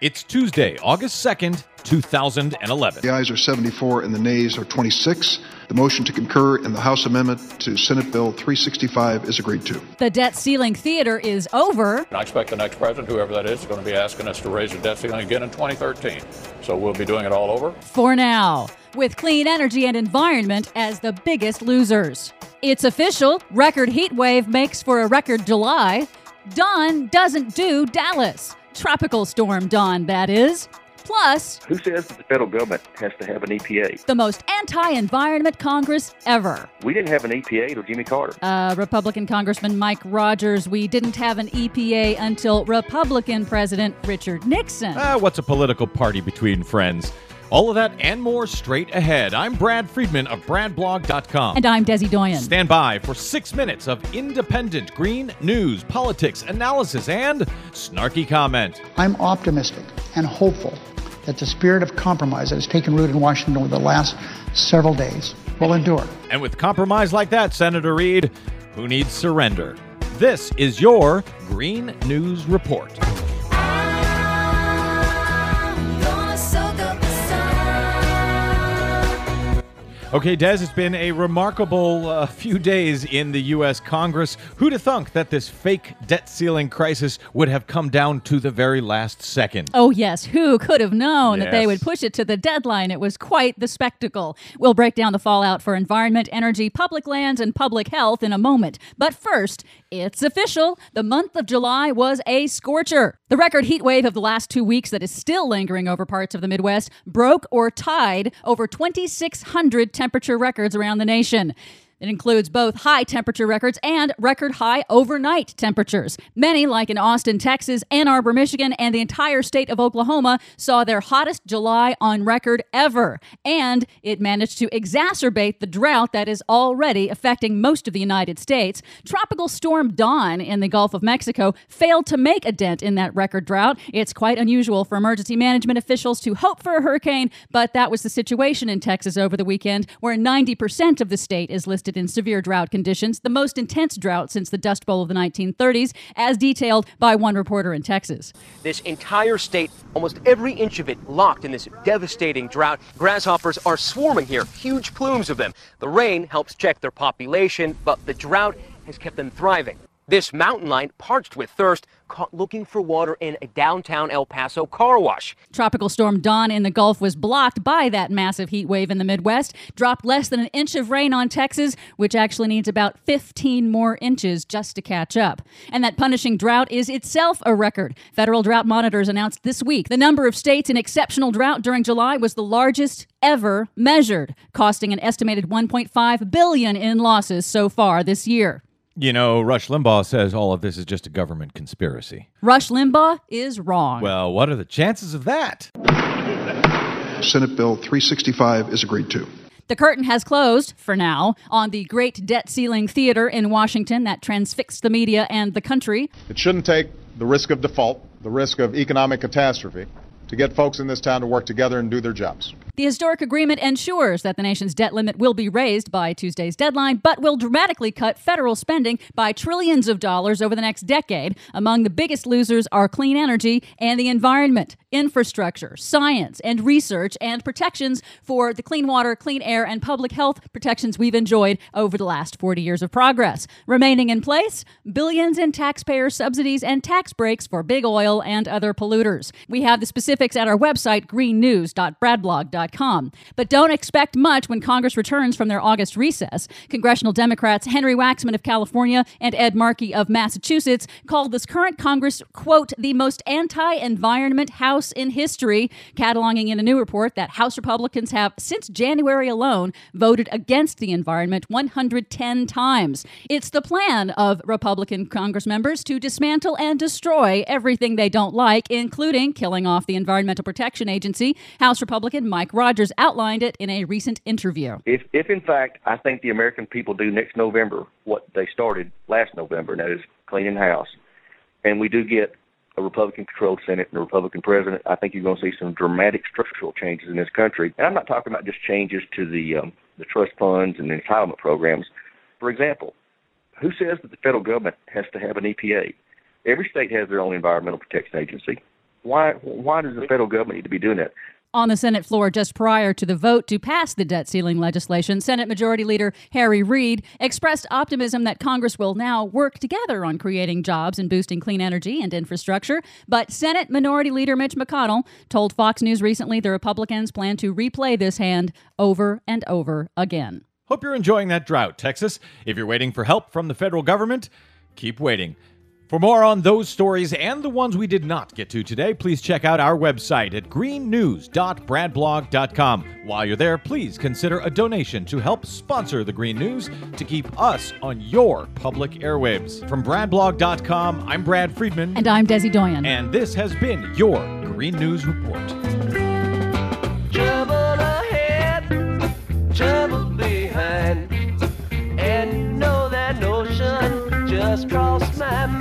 It's Tuesday, August 2nd, 2011. The ayes are 74 and the nays are 26. The motion to concur in the House amendment to Senate Bill 365 is agreed to. The debt ceiling theater is over. I expect the next president, whoever that is, is going to be asking us to raise the debt ceiling again in 2013. So we'll be doing it all over. For now, with clean energy and environment as the biggest losers. It's official. Record heat wave makes for a record July. Don doesn't do Dallas. Tropical storm Don, that is. Plus, Who says that the federal government has to have an EPA? the most anti environment Congress ever. We didn't have an EPA till Jimmy Carter. Uh, Republican Congressman Mike Rogers, we didn't have an EPA until Republican President Richard Nixon. Ah, what's a political party between friends? All of that and more straight ahead. I'm Brad Friedman of BradBlog.com. and I'm Desi Doyen. Stand by for six minutes of independent green news, politics, analysis, and snarky comment. I'm optimistic and hopeful that the spirit of compromise that has taken root in Washington over the last several days will endure. And with compromise like that, Senator Reid, who needs surrender? This is your Green News Report. Okay, Des, it's been a remarkable uh, few days in the U.S. Congress. Who'd have thunk that this fake debt ceiling crisis would have come down to the very last second? Oh, yes. Who could have known that they would push it to the deadline? It was quite the spectacle. We'll break down the fallout for environment, energy, public lands, and public health in a moment. But first, it's official. The month of July was a scorcher. The record heat wave of the last two weeks that is still lingering over parts of the Midwest broke or tied over 2,600 temperature records around the nation. It includes both high temperature records and record high overnight temperatures. Many, like in Austin, Texas, Ann Arbor, Michigan, and the entire state of Oklahoma, saw their hottest July on record ever. And it managed to exacerbate the drought that is already affecting most of the United States. Tropical storm Don in the Gulf of Mexico failed to make a dent in that record drought. It's quite unusual for emergency management officials to hope for a hurricane, but that was the situation in Texas over the weekend, where 90% of the state is listed in severe drought conditions, the most intense drought since the Dust Bowl of the 1930s, as detailed by one reporter in Texas. This entire state, almost every inch of it locked in this devastating drought. Grasshoppers are swarming here, huge plumes of them. The rain helps check their population, but the drought has kept them thriving. This mountain lion, parched with thirst, caught looking for water in a downtown El Paso car wash. Tropical storm Don in the Gulf was blocked by that massive heat wave in the Midwest, dropped less than an inch of rain on Texas, which actually needs about 15 more inches just to catch up. And that punishing drought is itself a record. Federal drought monitors announced this week the number of states in exceptional drought during July was the largest ever measured, costing an estimated 1.5 billion in losses so far this year. You know, Rush Limbaugh says all of this is just a government conspiracy. Rush Limbaugh is wrong. Well, what are the chances of that? Senate Bill 365 is agreed to. The curtain has closed, for now, on the great debt ceiling theater in Washington that transfixed the media and the country. It shouldn't take the risk of default, the risk of economic catastrophe, to get folks in this town to work together and do their jobs. The historic agreement ensures that the nation's debt limit will be raised by Tuesday's deadline, but will dramatically cut federal spending by trillions of dollars over the next decade. Among the biggest losers are clean energy and the environment, infrastructure, science, and research, and protections for the clean water, clean air, and public health protections we've enjoyed over the last 40 years of progress. Remaining in place, billions in taxpayer subsidies and tax breaks for big oil and other polluters. We have the specifics at our website, greennews.bradblog.com. But don't expect much when Congress returns from their August recess. Congressional Democrats Henry Waxman of California and Ed Markey of Massachusetts called this current Congress, quote, the most anti environment House in history, cataloging in a new report that House Republicans have, since January alone, voted against the environment 110 times. It's the plan of Republican Congress members to dismantle and destroy everything they don't like, including killing off the Environmental Protection Agency. House Republican Mike Rogers outlined it in a recent interview. If, if in fact I think the American people do next November what they started last November, and that is cleaning house, and we do get a Republican-controlled Senate and a Republican president, I think you're going to see some dramatic structural changes in this country. And I'm not talking about just changes to the um, the trust funds and the entitlement programs. For example, who says that the federal government has to have an EPA? Every state has their own environmental protection agency. Why why does the federal government need to be doing that? On the Senate floor just prior to the vote to pass the debt ceiling legislation, Senate Majority Leader Harry Reid expressed optimism that Congress will now work together on creating jobs and boosting clean energy and infrastructure. But Senate Minority Leader Mitch McConnell told Fox News recently the Republicans plan to replay this hand over and over again. Hope you're enjoying that drought, Texas. If you're waiting for help from the federal government, keep waiting. For more on those stories and the ones we did not get to today, please check out our website at greennews.bradblog.com. While you're there, please consider a donation to help sponsor the Green News to keep us on your public airwaves. From bradblog.com, I'm Brad Friedman. And I'm Desi Doyen. And this has been your Green News Report. Trouble ahead, trouble behind. And you know that notion just crossed my mind.